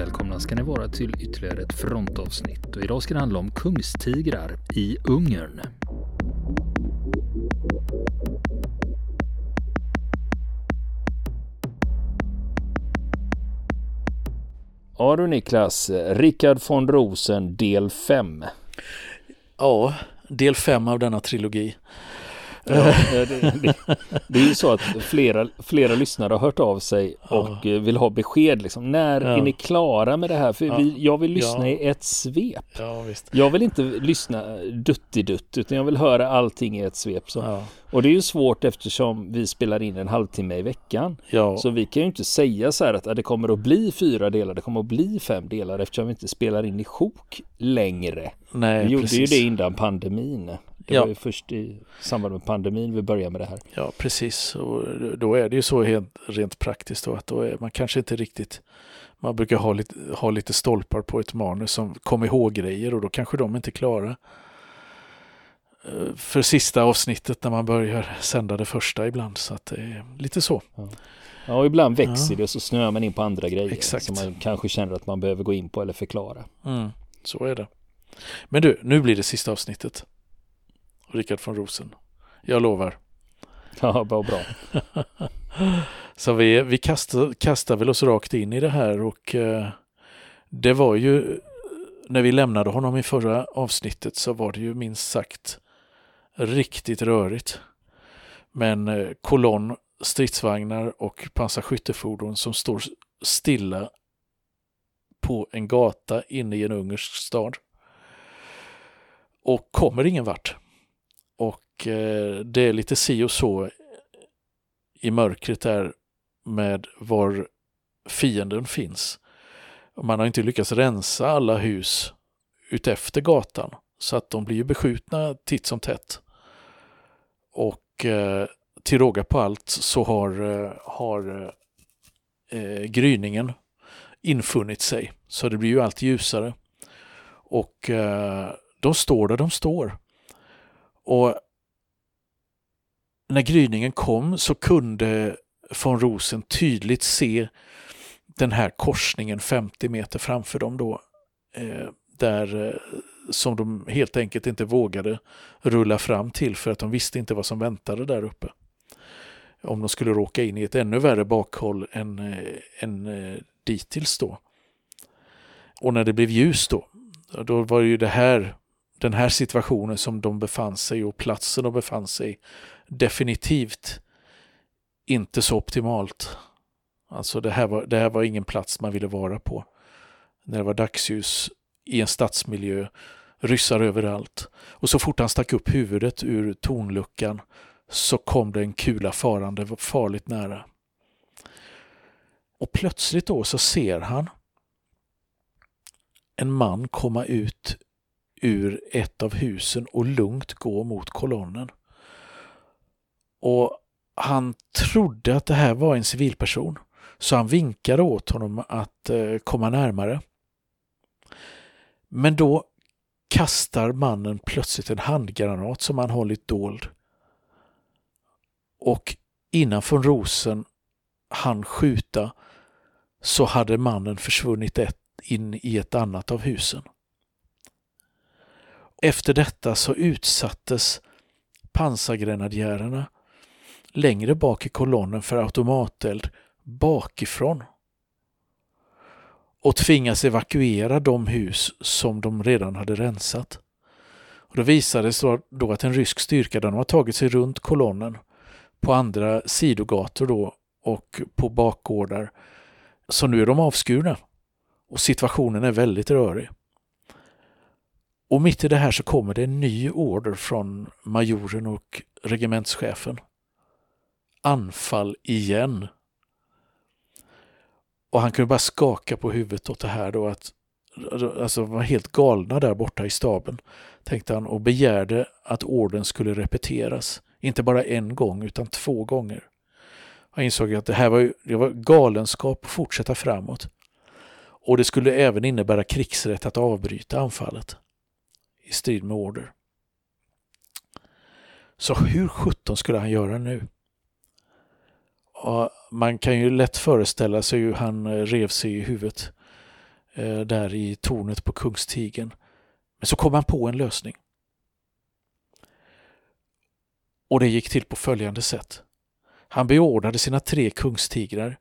välkomna ska ni vara till ytterligare ett frontavsnitt och idag ska det handla om kungstigrar i Ungern. Ja du Niklas, Rickard von Rosen del 5. Ja, del 5 av denna trilogi. Ja, det, det, det, är ju så att flera, flera lyssnare har hört av sig och ja. vill ha besked. Liksom. När ja. är ni klara med det här? För vi, jag vill lyssna i ett svep. Jag vill inte lyssna dutt utan jag vill höra allting i ett svep. Så. Och det är ju svårt eftersom vi spelar in en halvtimme i veckan. Så vi kan ju inte säga så här att det kommer att bli fyra delar, det kommer att bli fem delar eftersom vi inte spelar in i sjok längre. Nej, vi gjorde precis. ju det innan pandemin. Det ja. var ju först i samband med pandemin vi började med det här. Ja, precis. Och då är det ju så helt, rent praktiskt då att då är man kanske inte riktigt man brukar ha lite, ha lite stolpar på ett manus som kom ihåg grejer och då kanske de inte är klara. Eh, för sista avsnittet när man börjar sända det första ibland så att det är lite så. Ja. Ja, och ibland växer ja. det och så snöar man in på andra grejer Exakt. som man kanske känner att man behöver gå in på eller förklara. Mm, så är det. Men du, nu blir det sista avsnittet. Rickard von Rosen. Jag lovar. Ja, vad bra. så vi, vi kastar, kastar väl oss rakt in i det här och eh, det var ju när vi lämnade honom i förra avsnittet så var det ju minst sagt riktigt rörigt. Men eh, kolonn, stridsvagnar och pansarskyttefordon som står stilla på en gata inne i en ungersk stad. Och kommer ingen vart. Och eh, det är lite si och så i mörkret där med var fienden finns. Man har inte lyckats rensa alla hus utefter gatan så att de blir ju beskjutna titt som tätt. Och eh, till råga på allt så har, eh, har eh, gryningen infunnit sig. Så det blir ju allt ljusare. Och eh, de står där de står. Och när gryningen kom så kunde von Rosen tydligt se den här korsningen 50 meter framför dem då. Eh, där eh, som de helt enkelt inte vågade rulla fram till för att de visste inte vad som väntade där uppe. Om de skulle råka in i ett ännu värre bakhåll än, eh, än dittills då. Och när det blev ljus då, då var det ju det här den här situationen som de befann sig och platsen de befann sig definitivt inte så optimalt. Alltså det här, var, det här var ingen plats man ville vara på. När det var dagsljus i en stadsmiljö, ryssar överallt. Och så fort han stack upp huvudet ur tornluckan så kom det en kula farande farligt nära. Och plötsligt då så ser han en man komma ut ur ett av husen och lugnt gå mot kolonnen. Och han trodde att det här var en civilperson, så han vinkade åt honom att eh, komma närmare. Men då kastar mannen plötsligt en handgranat som han hållit dold. Och innan von Rosen han skjuta så hade mannen försvunnit ett, in i ett annat av husen. Efter detta så utsattes pansargrenadjärerna längre bak i kolonnen för automateld bakifrån och tvingas evakuera de hus som de redan hade rensat. Och det visade sig då att en rysk styrka de har tagit sig runt kolonnen på andra sidogator då och på bakgårdar. Så nu är de avskurna och situationen är väldigt rörig. Och mitt i det här så kommer det en ny order från majoren och regementschefen. Anfall igen. Och han kunde bara skaka på huvudet åt det här då att alltså var helt galna där borta i staben, tänkte han och begärde att orden skulle repeteras. Inte bara en gång utan två gånger. Han insåg att det här var, det var galenskap att fortsätta framåt. Och det skulle även innebära krigsrätt att avbryta anfallet i strid med order. Så hur sjutton skulle han göra nu? Och man kan ju lätt föreställa sig hur han eh, rev sig i huvudet. eh, där i tornet på Kungstigen. Men så kom han på en lösning. Och det gick till på följande sätt. Han beordrade sina tre kungstigrar,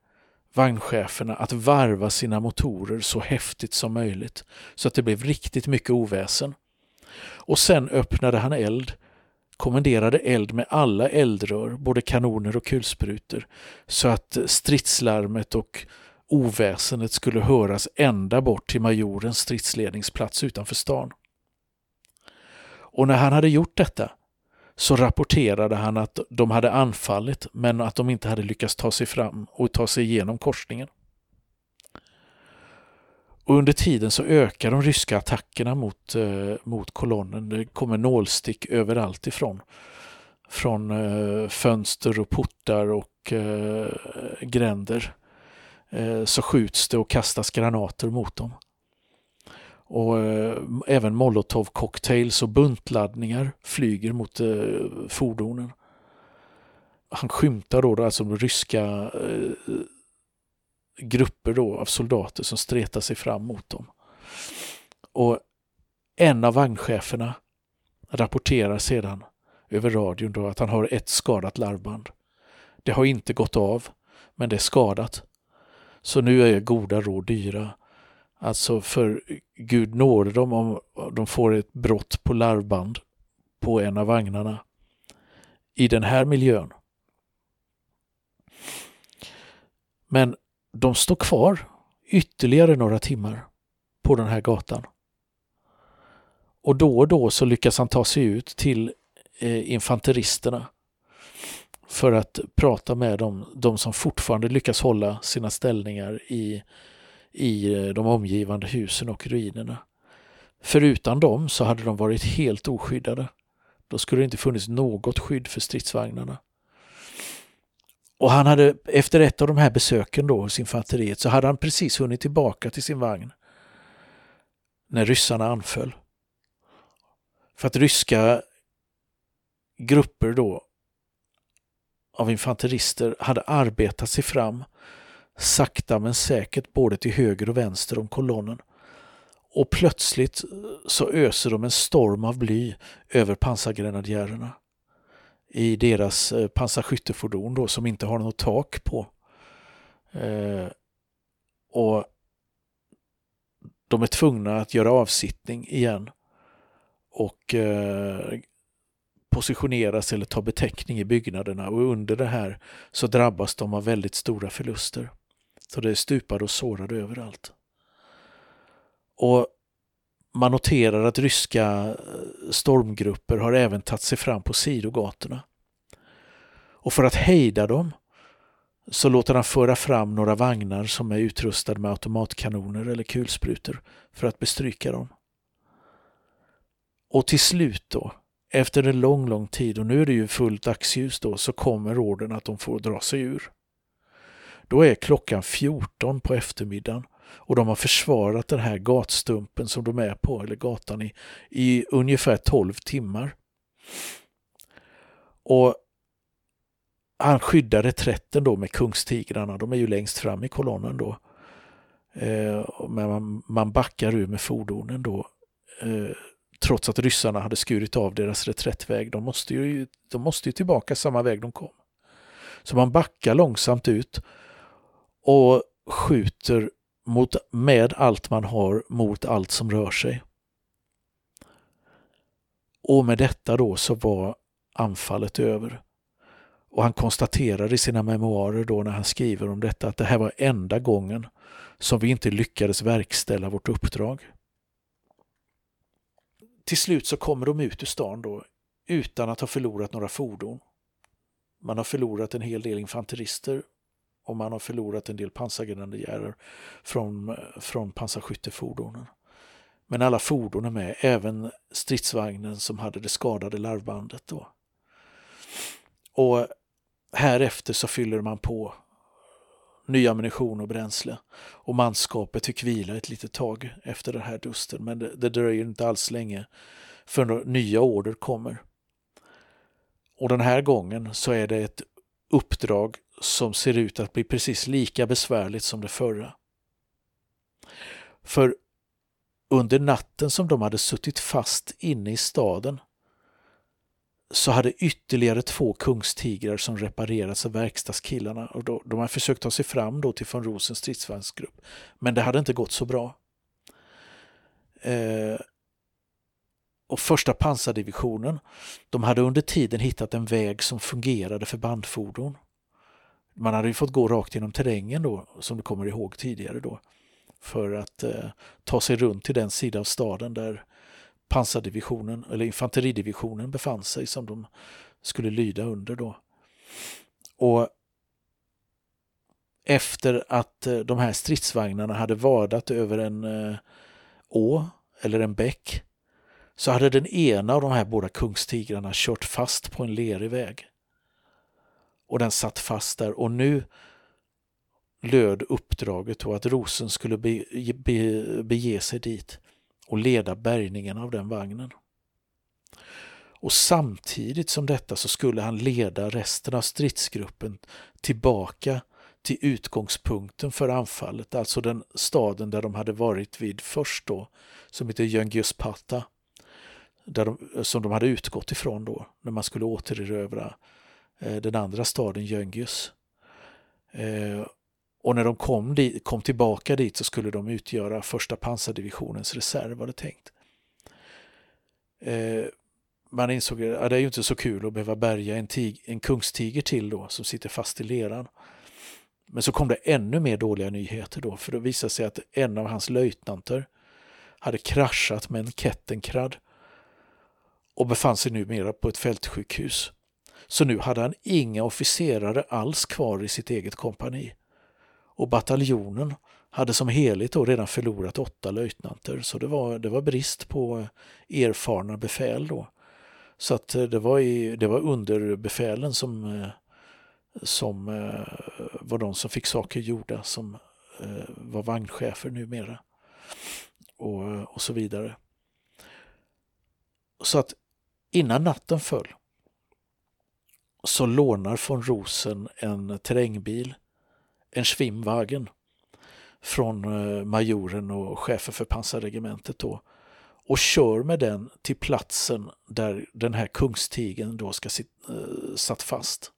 vagncheferna, att varva sina motorer så häftigt som möjligt så att det blev riktigt mycket oväsen. Och sen öppnade han eld, kommenderade eld med alla eldrör, både kanoner och kulsprutor, så att stridslarmet och oväsendet skulle höras ända bort till majorens stridsledningsplats utanför stan. Och när han hade gjort detta så rapporterade han att de hade anfallit men att de inte hade lyckats ta sig fram och ta sig igenom korsningen. Och under tiden så ökar de ryska attackerna mot, eh, mot kolonnen. Det kommer nålstick överallt ifrån. Från eh, fönster och portar och eh, gränder eh, så skjuts det och kastas granater mot dem. Och eh, även molotovcocktails och buntladdningar flyger mot eh, fordonen. Han skymtar då alltså de ryska eh, grupper då av soldater som stretar sig fram mot dem. Och en av vagncheferna rapporterar sedan över radion då att han har ett skadat larvband. Det har inte gått av, men det är skadat. Så nu är goda råd dyra. Alltså för Gud nåde dem om de får ett brott på larvband på en av vagnarna i den här miljön. Men de står kvar ytterligare några timmar på den här gatan. Och då och då så lyckas han ta sig ut till eh, infanteristerna för att prata med dem, de som fortfarande lyckas hålla sina ställningar i i eh, de omgivande husen och ruinerna. För utan dem så hade de varit helt oskyddade. Då skulle det inte funnits något skydd för stridsvagnarna. Och han hade, efter ett av de här besöken då hos infanteriet, så hade han precis hunnit tillbaka till sin vagn när ryssarna anföll. För att ryska grupper då av infanterister hade arbetat sig fram sakta men säkert både till höger och vänster om kolonnen. Och plötsligt så öser de en storm av bly över pansargrenadjärerna i deras eh, pansarskyttefordon då, som inte har något tak på. Eh, och de är tvungna att göra avsittning igen och eh, positioneras eller ta betäckning i byggnaderna och under det här så drabbas de av väldigt stora förluster. Så det är stupade och sårade överallt. Och man noterar att ryska eh, stormgrupper har även tagit sig fram på sidogatorna. Och för att hejda dem så låter han föra fram några vagnar som är utrustade med automatkanoner eller kulsprutor för att bestryka dem. Och till slut då, efter en lång, lång tid, och nu är det ju fullt dagsljus då, så kommer orden att de får dra sig ur. Då är klockan 14 på eftermiddagen och de har försvarat den här gatstumpen som de är på, eller gatan, i, i ungefär 12 timmar. Och han skyddar reträtten då med kungstigrarna, de är ju längst fram i kolonnen då. Eh, men man, man backar ur med fordonen då. Eh, trots att ryssarna hade skurit av deras reträttväg. De måste ju, de måste ju tillbaka samma väg de kom. Så man backar långsamt ut och skjuter mot, med allt man har mot allt som rör sig. Och med detta då så var anfallet över. Och han konstaterar i sina memoarer då när han skriver om detta att det här var enda gången som vi inte lyckades verkställa vårt uppdrag. Till slut så kommer de ut ur stan då utan att ha förlorat några fordon. Man har förlorat en hel del infanterister och man har förlorat en del pansargrenadjärer från, från pansarskyttefordonen. Men alla fordon är med, även stridsvagnen som hade det skadade larvbandet. Då. Och härefter så fyller man på ny ammunition och bränsle. Och manskapet fick vila ett litet tag efter den här dusten, men det, det dröjer inte alls länge förrän nya order kommer. Och den här gången så är det ett uppdrag som ser ut att bli precis lika besvärligt som det förra. För under natten som de hade suttit fast inne i staden så hade ytterligare två kungstigrar som reparerats av verkstadskillarna och då, de hade försökt ta sig fram då till von Rosens stridsvagnsgrupp. Men det hade inte gått så bra. Eh, och första pansardivisionen, de hade under tiden hittat en väg som fungerade för bandfordon. Man hade ju fått gå rakt genom terrängen då, som du kommer ihåg tidigare då, för att eh, ta sig runt till den sida av staden där pansardivisionen eller infanteridivisionen befann sig som de skulle lyda under då. Och efter att eh, de här stridsvagnarna hade vadat över en eh, å eller en bäck så hade den ena av de här båda kungstigrarna kört fast på en lerig väg. Och den satt fast där och nu löd uppdraget då att Rosen skulle be, be, bege sig dit och leda bärgningen av den vagnen. Och samtidigt som detta så skulle han leda resten av stridsgruppen tillbaka till utgångspunkten för anfallet, alltså den staden där de hade varit vid först då, som heter Jöngiuspata, där de, som de hade utgått ifrån då, när man skulle återerövra eh, Eh, den andra staden Jöngius. Eh, och när de kom, dit, kom tillbaka dit så skulle de utgöra första pansardivisionens reserv var det tänkt. Eh, man insåg att det är ju inte så kul att behöva bärga en, tig, en kungstiger till då som sitter fast i leran. Men så kom det ännu mer dåliga nyheter då för det visade sig att en av hans löjtnanter hade kraschat med en Kettenkrad och befann sig numera på ett fältsjukhus. Så nu hade han inga officerare alls kvar i sitt eget kompani och bataljonen hade som helhet då redan förlorat åtta löjtnanter så det var, det var brist på erfarna befäl då. Så att eh, det var, i, det var underbefälen som, eh, som eh, var de som fick saker gjorda som var vagnchefer numera. Och, och så vidare. Så att innan natten föll så lånar von Rosen en terrängbil en Schwimmwagen från eh, majoren och chefen för pansarregementet då och kör med den till platsen där den här kungstigen då ska sit, äh, satt fast.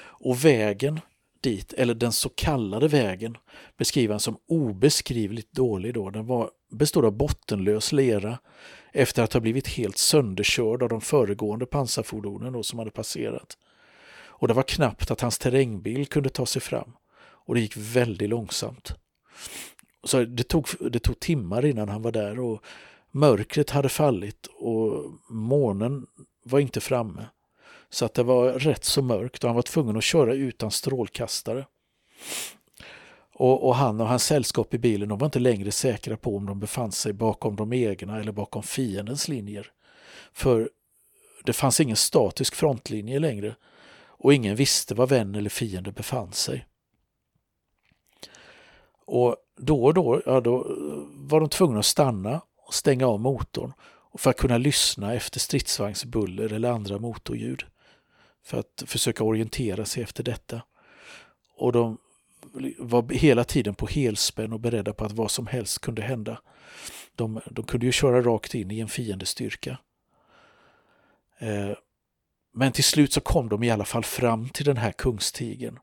Och vägen dit, eller den så kallade vägen, beskriver han som obeskrivligt dålig. Då. Den var, bestod av bottenlös lera efter att ha blivit helt sönderkörd av de föregående pansarfordonen då, som hade passerat och det var knappt att hans terrängbil kunde ta sig fram. Och det gick väldigt långsamt. Så det tog, det tog timmar innan han var där och mörkret hade fallit och månen var inte framme. Så att det var rätt så mörkt och han var tvungen att köra utan strålkastare. Och, och, han och hans sällskap i bilen de var inte längre säkra på om de befann sig bakom de egna eller bakom fiendens linjer. För det fanns ingen statisk frontlinje längre och ingen visste var vän eller fiende befann sig. Och då och då, ja, då var de tvungna att stanna och stänga av motorn för att kunna lyssna efter stridsvagnsbuller eller andra motorljud för att försöka orientera sig efter detta. Och de var hela tiden på helspänn och beredda på att vad som helst kunde hända. De, de kunde ju köra rakt in i en fiendestyrka. Eh, men till slut så kom de i alla fall fram till den här kungstigen.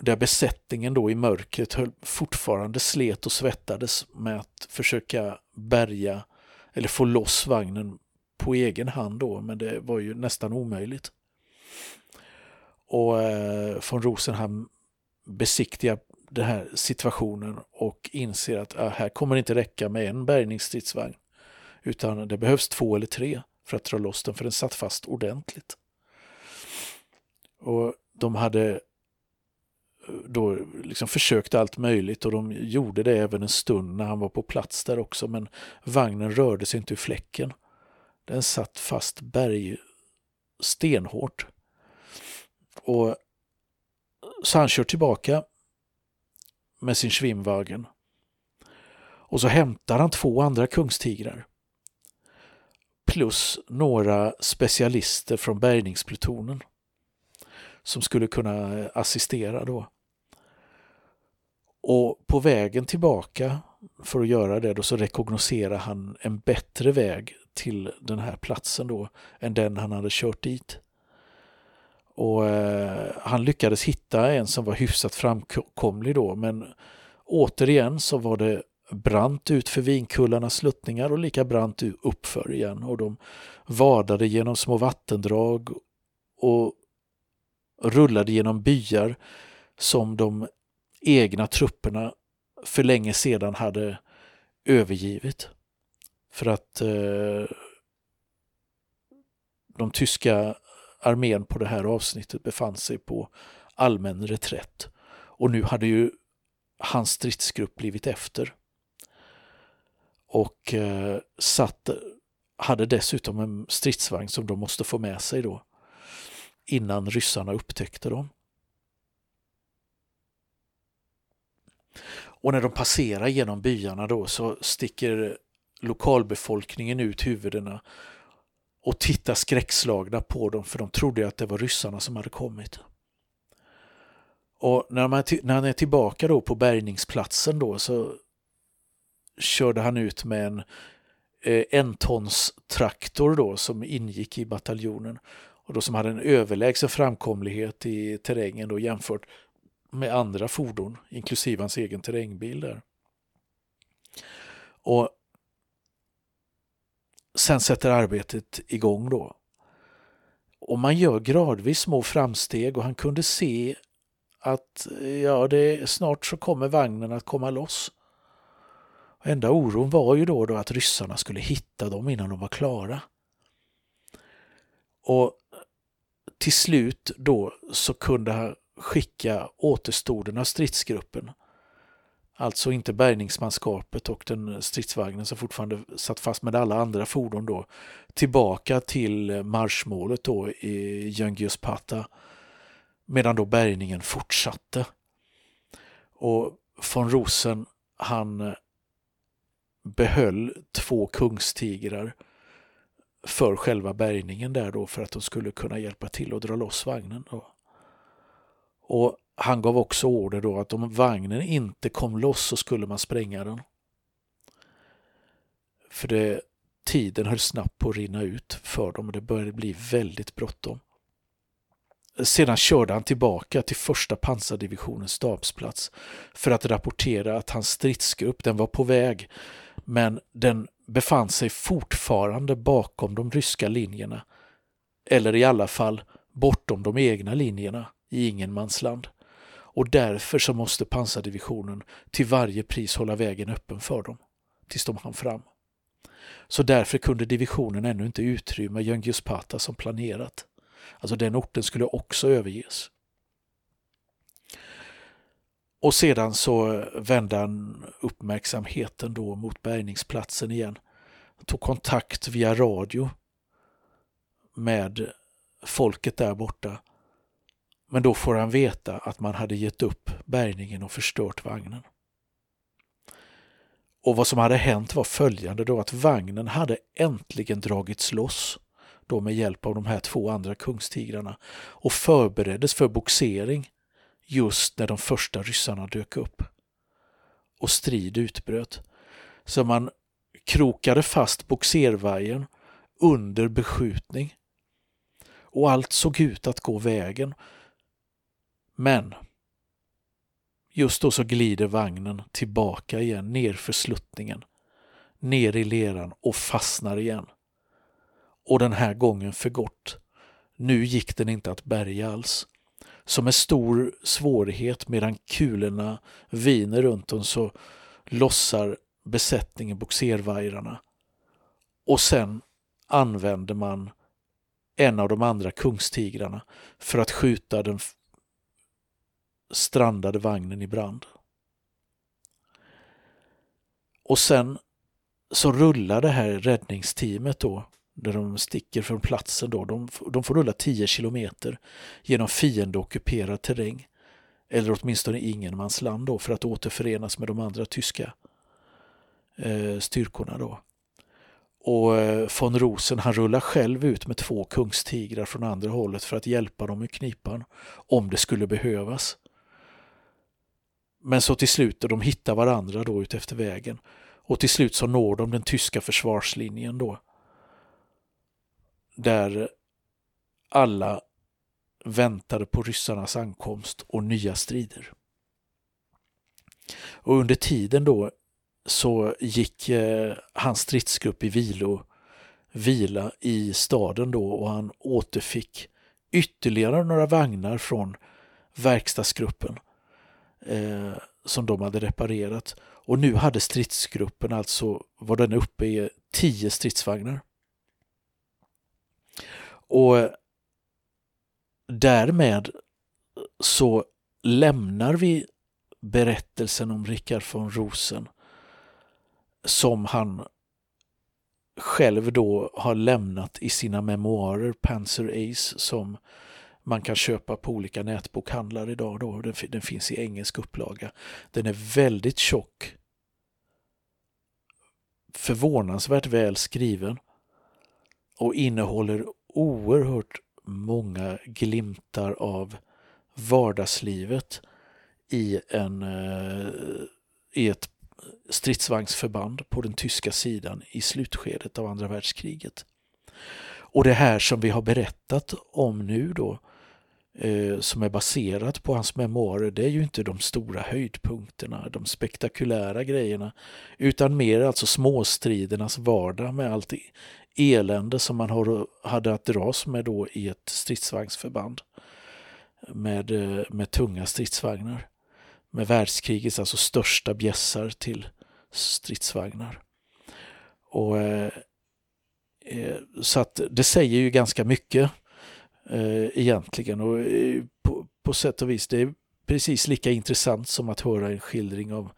Där besättningen då i mörkret höll, fortfarande slet och svettades med att försöka bärga eller få loss vagnen på egen hand då, men det var ju nästan omöjligt. Och eh, von Rosenham besiktiga den här situationen och inser att äh, här kommer det inte räcka med en bärgningsstridsvagn utan det behövs två eller tre för att dra loss den, för den satt fast ordentligt. Och de hade eh, då liksom försökt allt möjligt och de gjorde det även en stund när han var på plats där också, men vagnen rörde sig inte ur fläcken. Den satt fast berg stenhårt. Och så han kör tillbaka med sin Schwimmwagen. Och så hämtar han två andra kungstigrar plus några specialister från bärgningsplutonen som skulle kunna assistera då. Och på vägen tillbaka för att göra det då så rekognoserar han en bättre väg till den här platsen då än den han hade kört dit. Och eh, han lyckades hitta en som var hyfsat framkomlig då men återigen så var det brant ut för vinkullarnas sluttningar och lika brant uppför igen och de vadade genom små vattendrag och rullade genom byar som de egna trupperna för länge sedan hade övergivit. För att eh, de tyska armén på det här avsnittet befann sig på allmän reträtt. Och nu hade ju hans stridsgrupp blivit efter. Och eh, satt, hade dessutom en stridsvagn som de måste få med sig då innan ryssarna upptäckte dem. Och när de passerar genom byarna då så sticker lokalbefolkningen ut huvudena och titta skräckslagna på dem för de trodde att det var ryssarna som hade kommit. Och när, man, när han är tillbaka då på bärgningsplatsen då så körde han ut med en eh, entons traktor då som ingick i bataljonen och då som hade en överlägsen framkomlighet i terrängen då jämfört med andra fordon, inklusive hans egen terrängbil där. Och sen sätter arbetet igång då. Och man gör gradvis små framsteg och han kunde se att ja, det, snart så kommer vagnen att komma loss. Enda oron var ju då, då att ryssarna skulle hitta dem innan de var klara. Och till slut då så kunde han skicka återstoden av stridsgruppen. Alltså inte bärgningsmanskapet och den stridsvagnen som fortfarande satt fast med alla andra fordon då tillbaka till marschmålet då i Jöngiuspata medan då bärgningen fortsatte. Och von Rosen han behöll två kungstigrar för själva bärgningen där då för att de skulle kunna hjälpa till att dra loss vagnen. Då. Och han gav också order då att om vagnen inte kom loss så skulle man spränga den. För det, tiden höll snabbt på att rinna ut för dem och det började bli väldigt bråttom. Sedan körde han tillbaka till första pansardivisionens stabsplats för att rapportera att hans stridsgrupp den var på väg men den befann sig fortfarande bakom de ryska linjerna. Eller i alla fall bortom de egna linjerna i ingenmansland. Och därför så måste pansardivisionen till varje pris hålla vägen öppen för dem tills de hann fram. Så därför kunde divisionen ännu inte utrymma Jöngiuspata som planerat. Alltså den orten skulle också överges. Och sedan så vände han uppmärksamheten då mot bärgningsplatsen igen. Han tog kontakt via radio med folket där borta. Men då får han veta att man hade gett upp bärgningen och förstört vagnen. Och vad som hade hänt var följande då att vagnen hade äntligen dragits loss då med hjälp av de här två andra kungstigrarna och förbereddes för boxering just när de första ryssarna dök upp. Och strid utbröt. Så man krokade fast boxervajern under beskjutning. Och allt såg ut att gå vägen. Men just då så glider vagnen tillbaka igen nerför sluttningen, ner i leran och fastnar igen. Och den här gången för gott. Nu gick den inte att bärga alls. Så med stor svårighet medan kulorna viner runt dem så lossar besättningen boxervajrarna. Och sen använder man en av de andra kungstigrarna för att skjuta den strandade vagnen i brand. Och sen så rullar det här räddningsteamet då där de sticker från platsen då, de, de får rulla 10 kilometer genom fiendeockuperad terräng. Eller åtminstone ingenmansland då för att återförenas med de andra tyska eh, styrkorna då. Och eh, von Rosen han rullar själv ut med två kungstigrar från andra hållet för att hjälpa dem i knipan om det skulle behövas men så till slut, och de hittar varandra då utefter vägen. Och till slut så når de den tyska försvarslinjen då. Där alla väntade på ryssarnas ankomst och nya strider. Och under tiden då så gick eh, hans stridsgrupp i vilo, vila i staden då och han återfick ytterligare några vagnar från verkstadsgruppen eh, som de hade reparerat. Och nu hade stridsgruppen alltså, var den uppe i tio stridsvagnar. Och därmed så lämnar vi berättelsen om Rickard von Rosen som han själv då har lämnat i sina memoarer Panzer Ace som man kan köpa på olika nätbokhandlar idag. Då. Den, den finns i engelsk upplaga. Den är väldigt tjock. Förvånansvärt väl skriven och innehåller oerhört många glimtar av vardagslivet i, en, eh, i ett stridsvagnsförband på den tyska sidan i slutskedet av andra världskriget. Och det här som vi har berättat om nu då, eh, som är baserat på hans memoarer, det är ju inte de stora höjdpunkterna, de spektakulära grejerna, utan mer alltså småstridernas vardag med allt elände som man har, hade att dras med då i ett stridsvagnsförband med, eh, med tunga stridsvagnar. Med världskrigets alltså största bjässar till stridsvagnar. Och, eh, eh så att det säger ju ganska mycket eh, egentligen och eh, på, på sätt och vis det är precis lika intressant som att höra en skildring av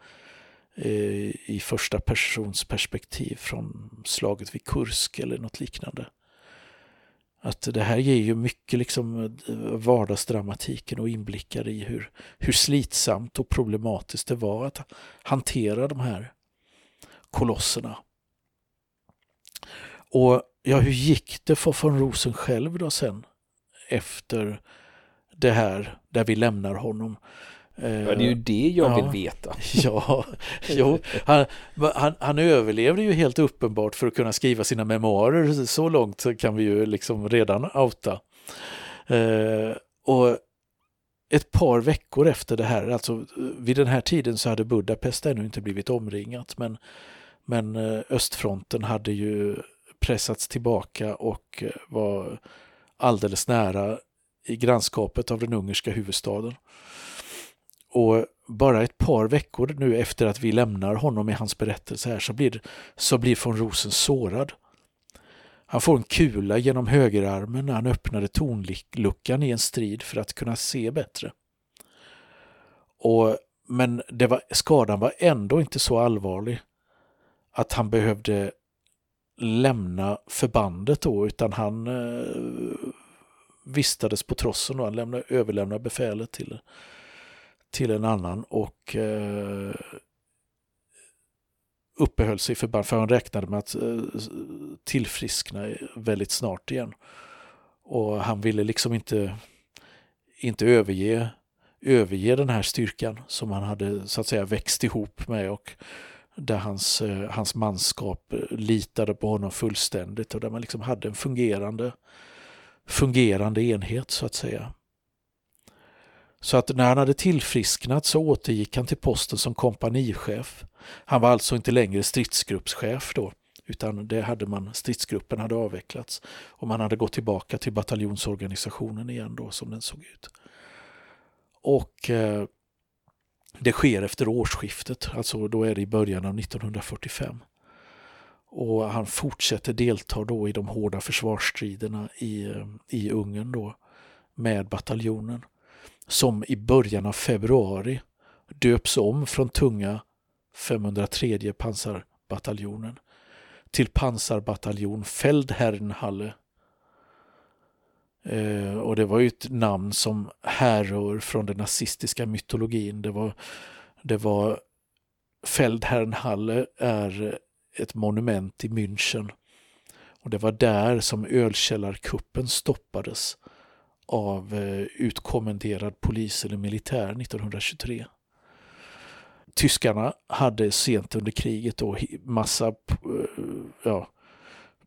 eh, i första persons perspektiv från slaget vid Kursk eller något liknande. Att det här ger ju mycket liksom eh, vardagsdramatiken och inblickar i hur, hur slitsamt och problematiskt det var att hantera de här kolosserna. Och ja, hur gick det för von Rosen själv då sen efter det här där vi lämnar honom? Ja, det är ju det jag ja, vill veta. Ja, jo, han, han, han, överlevde ju helt uppenbart för att kunna skriva sina memoarer. Så långt kan vi ju liksom redan outa. Eh, och ett par veckor efter det här, alltså vid den här tiden så hade Budapest ännu inte blivit omringat, men, men eh, östfronten hade ju pressats tillbaka och var alldeles nära i grannskapet av den ungerska huvudstaden. Och bara ett par veckor nu efter att vi lämnar honom i hans berättelse här så blir, så blir von Rosen sårad. Han får en kula genom högerarmen när han öppnade tornluckan i en strid för att kunna se bättre. Och, men det var, skadan var ändå inte så allvarlig att han behövde lämna förbandet då utan han eh, vistades på trossen och han lämnade, överlämnade befälet till till en annan och eh, uppehöll sig för för han räknade med att eh, tillfriskna väldigt snart igen. Och han ville liksom inte, inte överge, överge den här styrkan som han hade så att säga växt ihop med och där hans, eh, hans manskap eh, litade på honom fullständigt och där man liksom hade en fungerande, fungerande enhet så att säga. Så att när han hade tillfrisknat så återgick han till posten som kompanichef. Han var alltså inte längre stridsgruppschef då, utan det hade man, stridsgruppen hade avvecklats och man hade gått tillbaka till bataljonsorganisationen igen då som den såg ut. Och eh, det sker efter årsskiftet, alltså då är det i början av 1945. Och han fortsätter delta då i de hårda försvarsstriderna i, eh, i Ungern då med bataljonen som i början av februari döps om från tunga 503 pansarbataljonen till pansarbataljon Feldherrnhalle. Eh, och det var ju ett namn som härrör från den nazistiska mytologin. Det var, det var Feldherrnhalle är ett monument i München. Och det var där som ölkällarkuppen stoppades av eh, utkommenderad polis eller militär 1923. tyskarna hade sent under kriget då massa, eh, ja,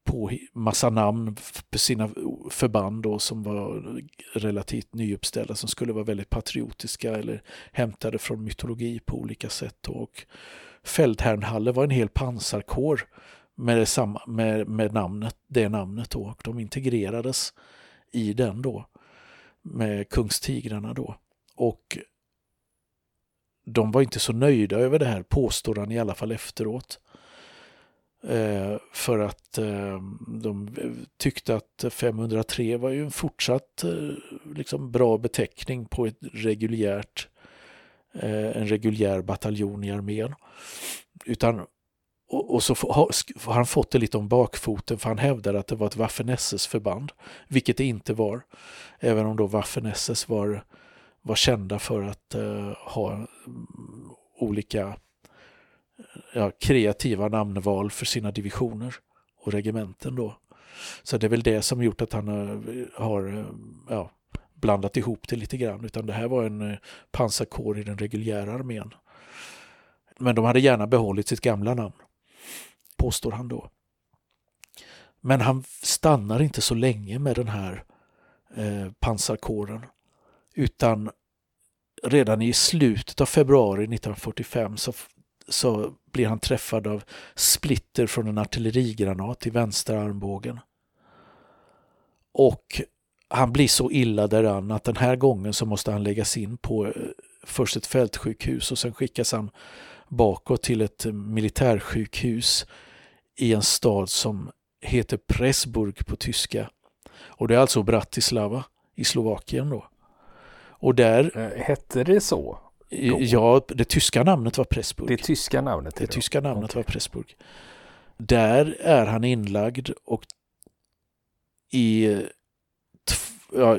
på massa namn på sina förband då som var relativt nyuppställda som skulle vara väldigt patriotiska eller hämtade från mytologi på olika sätt. Och Fältherrnhalle var en hel pansarkår med, samma, med, med namnet, det namnet då. Och de integrerades i den då med kungstigrarna då. Och de var inte så nöjda över det här, påstår han i alla fall efteråt. Eh, för att eh, de eh, tyckte att 503 var ju en fortsatt eh, liksom bra beteckning på ett reguljärt, eh, Eh, en reguljär bataljon i armén. Utan, och, och så har, han fått det lite om bakfoten för han hävdar att det var ett Waffen-SS-förband, vilket det inte var. Även om då Waffen-SS var, var kända för att eh, ha mm, olika ja, kreativa namnval för sina divisioner och regementen då. Så det är väl det som gjort att han eh, har eh, ja, blandat ihop det lite grann. Utan det här var en eh, pansarkår i den reguljära armén. Men de hade gärna behållit sitt gamla namn, påstår han då. Men han stannar inte så länge med den här eh, pansarkåren. Utan redan i slutet av februari 1945 så så blir han träffad av splitter från en artillerigranat i vänstra armbågen. Och han blir så illa däran att den här gången så måste han läggas in på eh, först ett fältsjukhus och sen skickas han bakåt till ett militärsjukhus i en stad som heter Pressburg på tyska. Och det är alltså Bratislava i Slovakien då. Och där... Eh, hette det så? Ja, det tyska namnet var Pressburg. Det tyska namnet? Det tyska namnet okay. var Pressburg. Där är han inlagd och i ja,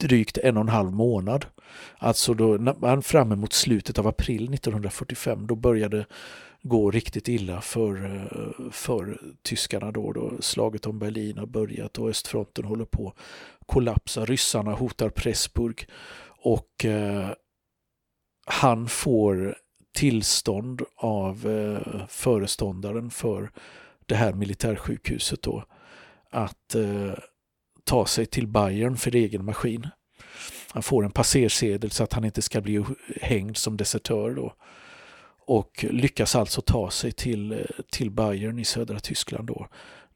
drygt en och en halv månad. Alltså då när han fram emot slutet av april 1945 då började gå riktigt illa för, eh, för tyskarna då, då. Slaget om Berlin har börjat och östfronten håller på att kollapsa. Ryssarna hotar Pressburg och eh, han får tillstånd av eh, föreståndaren för det här militärsjukhuset då att eh, ta sig till Bayern för egen maskin. Han får en passersedel så att han inte ska bli hängd som desertör då. Och lyckas alltså ta sig till, till Bayern i södra Tyskland då.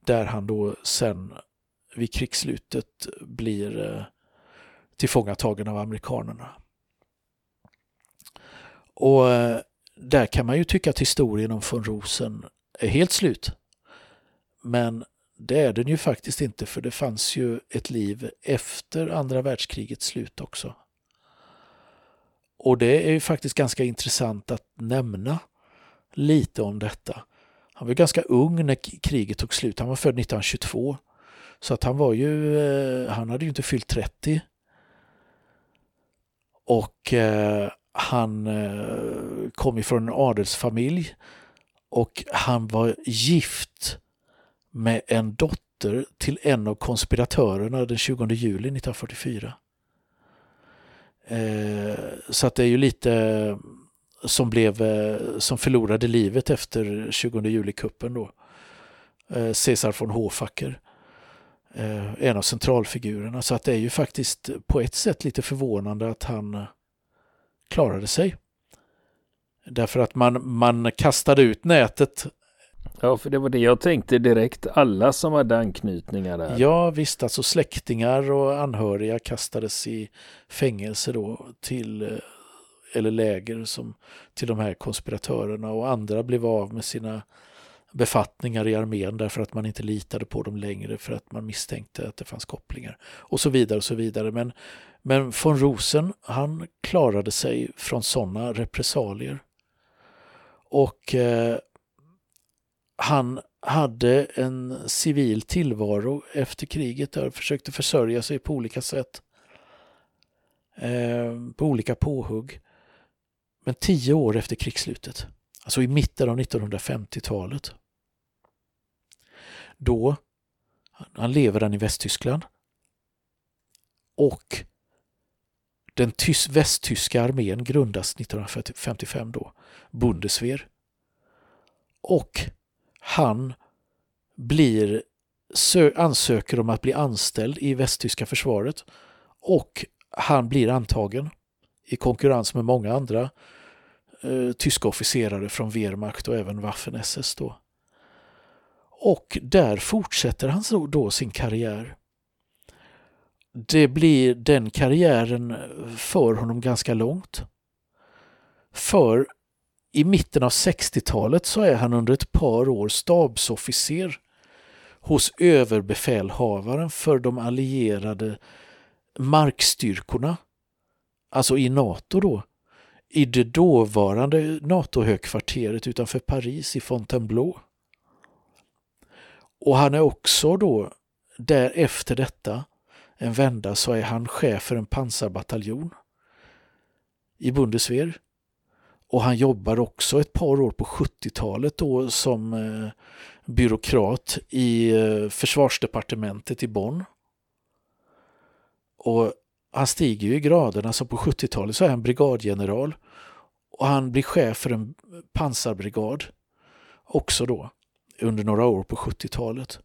Där han då sen vid krigsslutet blir eh, tillfångatagen av amerikanerna. Och eh, där kan man ju tycka att historien om von Rosen är helt slut. Men det är den ju faktiskt inte för det fanns ju ett liv efter andra världskrigets slut också. Och det är ju faktiskt ganska intressant att nämna lite om detta. Han var ganska ung när kriget tog slut. Han var född 1922. Så att han var ju, eh, han hade ju inte fyllt 30. Och eh, han eh, kom ifrån en adelsfamilj och han var gift med en dotter till en av konspiratörerna den 20 juli 1944. Eh, så att det är ju lite som, blev, eh, som förlorade livet efter 20 juli-kuppen då. Eh, Cesar von Hofacker. Eh, en av centralfigurerna. Så att det är ju faktiskt på ett sätt lite förvånande att han klarade sig. Därför att man, man kastade ut nätet. Ja, för det var det jag tänkte direkt. Alla som hade anknytningar där. Ja, visst, alltså släktingar och anhöriga kastades i fängelse då till eh, eller läger som till de här konspiratörerna och andra blev av med sina befattningar i armén därför att man inte litade på dem längre för att man misstänkte att det fanns kopplingar och så vidare och så vidare. Men men von Rosen, han klarade sig från sådana repressalier. Och eh, han hade en civil tillvaro efter kriget där försökte försörja sig på olika sätt. Eh, på olika påhugg. Men tio år efter krigsslutet, alltså i mitten av 1950-talet, då, han lever han i Västtyskland, och Den tys- västtyska armén grundas 1955 då, Bundeswehr. Och han blir, ansöker om att bli anställd i västtyska försvaret och han blir antagen i konkurrens med många andra eh, tyska officerare från Wehrmacht och även Waffen-SS då. Och där fortsätter han så då sin karriär. Det blir den karriären för honom ganska långt. För i mitten av 60-talet så är han under ett par år stabsofficer hos överbefälhavaren för de allierade markstyrkorna, alltså i NATO då, i det dåvarande NATO-högkvarteret utanför Paris i Fontainebleau. Och han är också då, därefter detta, en vända så är han chef för en pansarbataljon i Bundeswehr. Och han jobbar också ett par år på 70-talet då som eh, byråkrat i eh, försvarsdepartementet i Bonn. Och han stiger ju i graderna, så på 70-talet så är han brigadgeneral och han blir chef för en pansarbrigad också då under några år på 70-talet.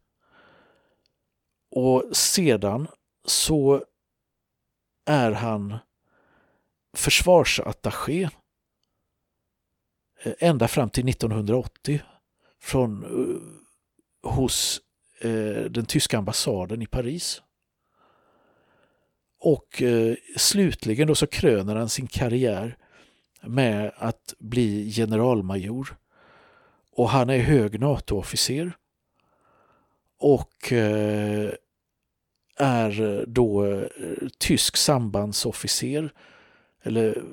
Och sedan så är han försvarsattaché Eh, ända fram till 1980 från, eh, hos eh, den tyska ambassaden i Paris. Och slutligen då så kröner han sin karriär med att bli generalmajor. Och han är hög NATO-officer. Och är då tysk sambandsofficer. Eller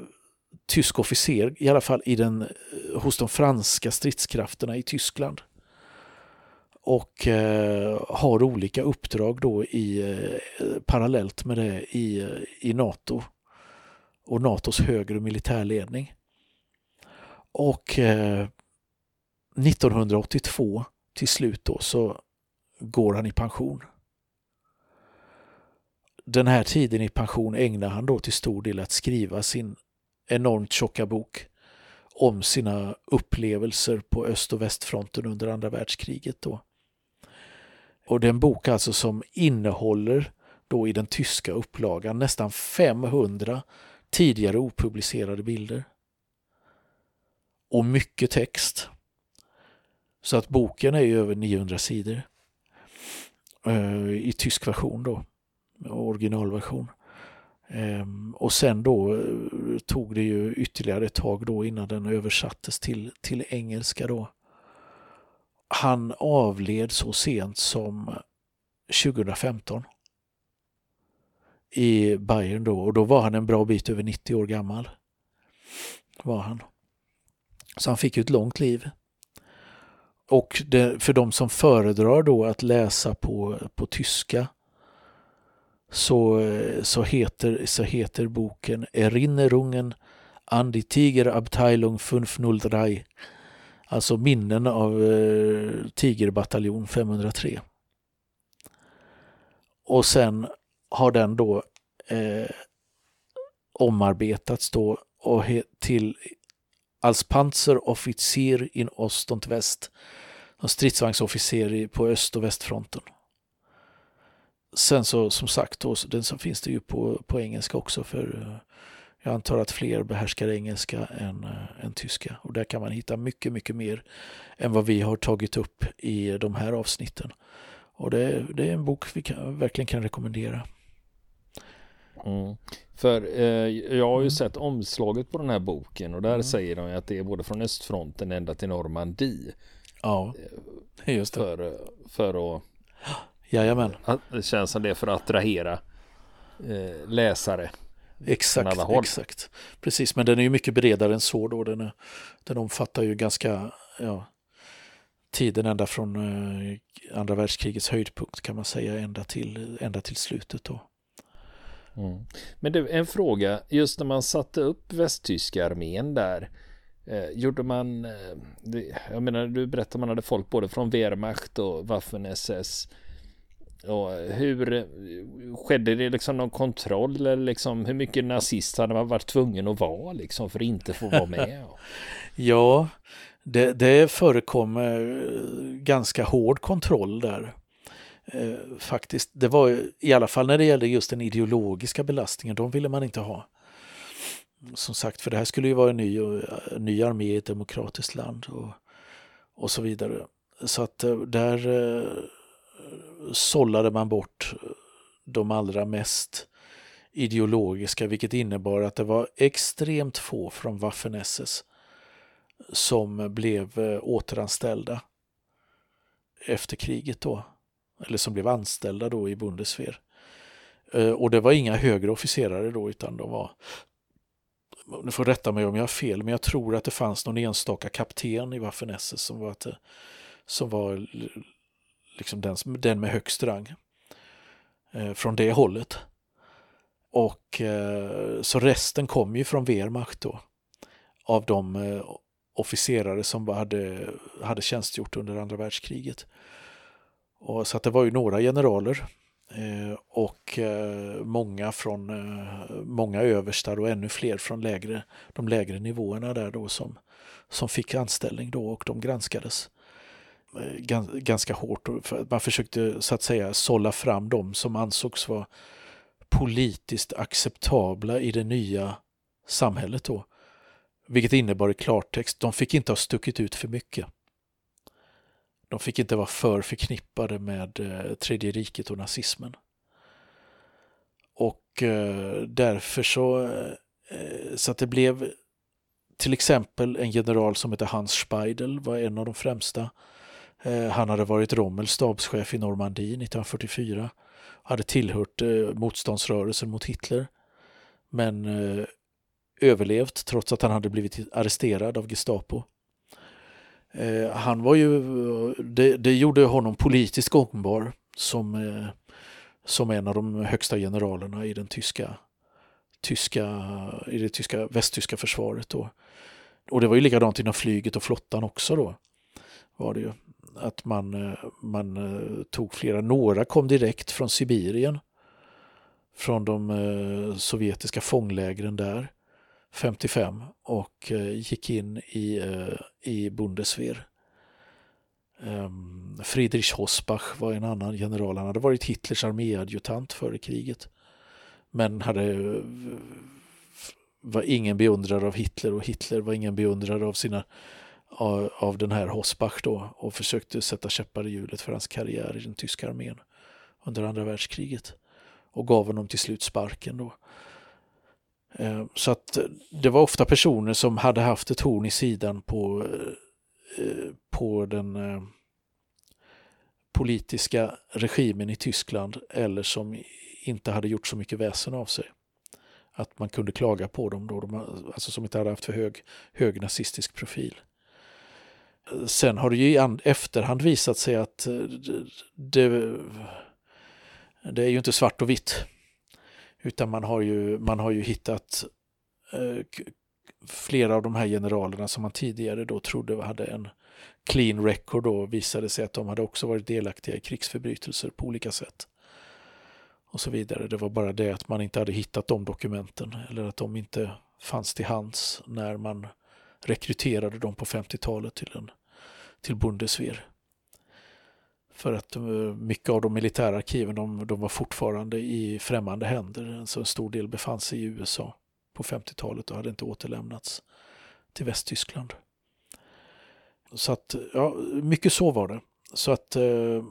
tysk officer, i alla fall i den, eh, hos de franska stridskrafterna i Tyskland och eh, har olika uppdrag då i, eh, parallellt med det i, eh, i NATO och NATOs högre militärledning. Och eh, 1982 till slut då så går han i pension. Den här tiden i pension ägnar han då till stor del att skriva sin enormt tjocka bok om sina upplevelser på öst och västfronten under andra världskriget. Då. Och det är en bok alltså som innehåller då i den tyska upplagan nästan 500 tidigare opublicerade bilder. Och mycket text. Så att boken är över 900 sidor. Eh, I tysk version då, originalversion. Ehm, och sen då eh, tog det ju ytterligare ett tag då innan den översattes till, till engelska då han avled så sent som 2015 i Bayern då och då var han en bra bit över 90 år gammal. Var han. Så han fick ju ett långt liv. Och det, för de som föredrar då att läsa på, på tyska så, eh, så, heter, så heter boken Erinnerungen an die Tigerabteilung 503 Alltså minnen av eh, Tigerbataljon 503. Och sen har den då eh, omarbetats då och till als Panzeroffizier in Ost und West. Stridsvagnsofficer på öst och västfronten. Sen så som sagt, då, den så finns det ju på, på engelska också för eh, jag antar att fler behärskar engelska än, äh, än tyska och där kan man hitta mycket, mycket mer än vad vi har tagit upp i de här avsnitten. Och det, det är en bok vi kan, verkligen kan rekommendera. Mm. För eh, jag har ju mm. sett omslaget på den här boken och där mm. säger de att det är både från östfronten ända till Normandie. Ja, eh, just det. För, för att... Jajamän. Det känns som det för att attrahera eh, läsare. Exakt, exakt. Precis, men den är ju mycket bredare än så då. Den, är, den omfattar ju ganska, ja, tiden ända från eh, andra världskrigets höjdpunkt kan man säga ända till, ända till slutet då. Mm. Men det, en fråga, just när man satte upp västtyska armén där, eh, gjorde man, eh, jag menar du berättade man hade folk både från Wehrmacht och Waffen-SS. Och hur skedde det liksom någon kontroll eller liksom hur mycket nazist hade man varit tvungen att vara liksom för att inte få vara med? ja, det, det förekom ganska hård kontroll där. Eh, faktiskt, det var i alla fall när det gällde just den ideologiska belastningen, de ville man inte ha. Som sagt, för det här skulle ju vara en ny, en ny armé i ett demokratiskt land och, och så vidare. Så att eh, där eh, sållade man bort de allra mest ideologiska, vilket innebar att det var extremt få från Waffen-SS som blev eh, återanställda efter kriget då, eller som blev anställda då i Bundeswehr. Eh, och det var inga högre officerare då utan de var, Du får rätta mig om jag har fel, men jag tror att det fanns någon enstaka kapten i Waffen-SS som var, som var liksom den, den med högst rang eh, från det hållet. Och eh, så resten kom ju från Wehrmacht då av de eh, officerare som hade, hade tjänstgjort under andra världskriget. Och, så att det var ju några generaler eh, och eh, många från eh, många överstar och ännu fler från lägre, de lägre nivåerna där då som, som fick anställning då och de granskades ganska hårt. Man försökte så att säga sålla fram dem som ansågs vara politiskt acceptabla i det nya samhället då. Vilket innebar i klartext, de fick inte ha stuckit ut för mycket. De fick inte vara för förknippade med eh, Tredje riket och nazismen. Och eh, därför så, eh, så att det blev till exempel en general som heter Hans Speidel var en av de främsta Eh, Eh, han hade varit Rommels stabschef i Normandie 1944. Hade tillhört eh, motståndsrörelsen mot Hitler. Men eh, överlevt trots att han hade blivit arresterad av Gestapo. Han var ju, det, det gjorde honom politiskt gångbar som, som en av de högsta generalerna i den tyska, tyska, i det tyska, västtyska försvaret. Då. Och det var ju likadant inom flyget och flottan också då. Var det ju att man, eh, man eh, tog flera, några kom direkt från Sibirien, från de eh, sovjetiska fånglägren där 55 och gick in i, i Bundeswehr. Ehm, Friedrich Hosbach var en annan general, han hade varit Hitlers arméadjutant före kriget. Men hade, var ingen beundrare av Hitler och Hitler var ingen beundrare av sina av, av den här Hosbach då och försökte sätta käppar i hjulet för hans karriär i den tyska armén under andra världskriget och gav honom till slut sparken då. Eh, så att eh, det var ofta personer som hade haft ett horn i sidan på, eh, på den politiska regimen i Tyskland eller som inte hade gjort så mycket väsen av sig. Att man kunde klaga på dem då, de, alltså som inte hade haft för hög, hög nazistisk profil. Sen har det ju i efterhand visat sig att eh, det, det är ju inte svart och vitt. Utan man har ju, man har ju hittat eh, flera av de här generalerna som man tidigare då trodde hade en clean record då visade sig att de hade också varit delaktiga i krigsförbrytelser på olika sätt. Och så vidare. Det var bara det att man inte hade hittat de dokumenten eller att de inte fanns till hands när man rekryterade dem på 50-talet till en till Bundeswehr. För att eh, mycket av de militära arkiven de, de var fortfarande i främmande händer. Så en stor del befann sig i USA på 50-talet och hade inte återlämnats till Västtyskland. Så att, ja, mycket så var det. Så att eh,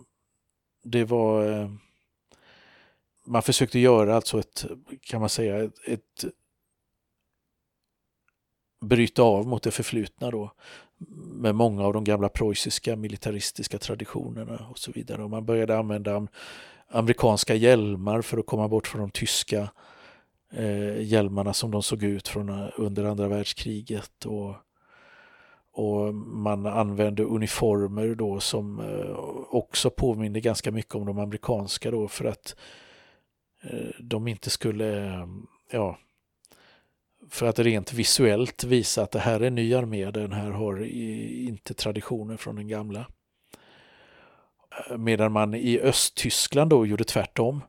det var eh, man försökte göra alltså ett, kan man säga, ett, ett bryta av mot det förflutna då med många av de gamla preussiska militaristiska traditionerna och så vidare. Och man började använda amerikanska hjälmar för att komma bort från de tyska eh, hjälmarna som de såg ut från eh, under andra världskriget. Och, och man använde uniformer då som eh, också påminner ganska mycket om de amerikanska då för att eh, de inte skulle eh, ja, för att rent visuellt visa att det här är en ny armé, den här har inte traditioner från den gamla. Eh, medan man i Östtyskland då gjorde tvärtom.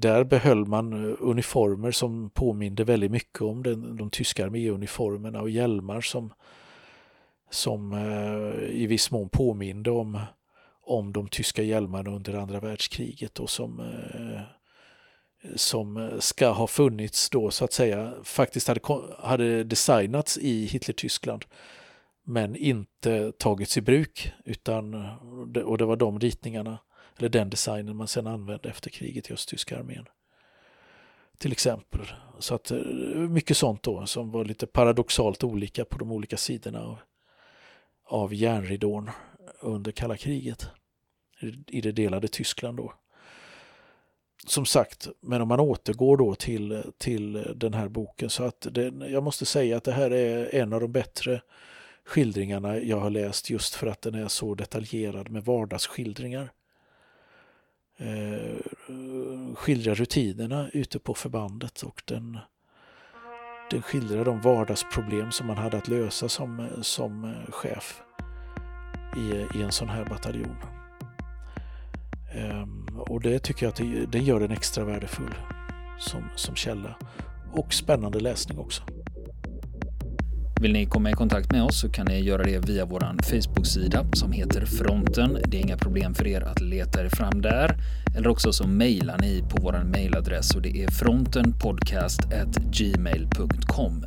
Där behöll man eh, uniformer som påminde väldigt mycket om den, de tyska arméuniformerna och hjälmar som, som eh, i viss mån påminde om, om de tyska hjälmarna under andra världskriget och som eh, som eh, ska ha funnits då så att säga faktiskt hade, hade designats i Hitlertyskland men inte tagits i bruk utan eh, och det var de ritningarna eller den designen man sedan använde efter kriget i östtyska armén. Till exempel. Så att eh, mycket sånt då som var lite paradoxalt olika på de olika sidorna av, av järnridån under kalla kriget i det delade Tyskland då som sagt, men om man återgår då till, till den här boken så att det, jag måste säga att det här är en av de bättre skildringarna jag har läst just för att den är så detaljerad med vardagsskildringar. Eh, skildrar rutinerna ute på förbandet och den, den skildrar de vardagsproblem som man hade att lösa som, som chef i, i en sån här bataljon. Ehm, och det tycker jag att den gör den extra värdefull som, som källa. Och spännande läsning också. Vill ni komma i kontakt med oss så kan ni göra det via vår Facebook-sida som heter Fronten. Det är inga problem för er att leta er fram där. Eller också så mejlar ni på vår mejladress och det är frontenpodcast.gmail.com.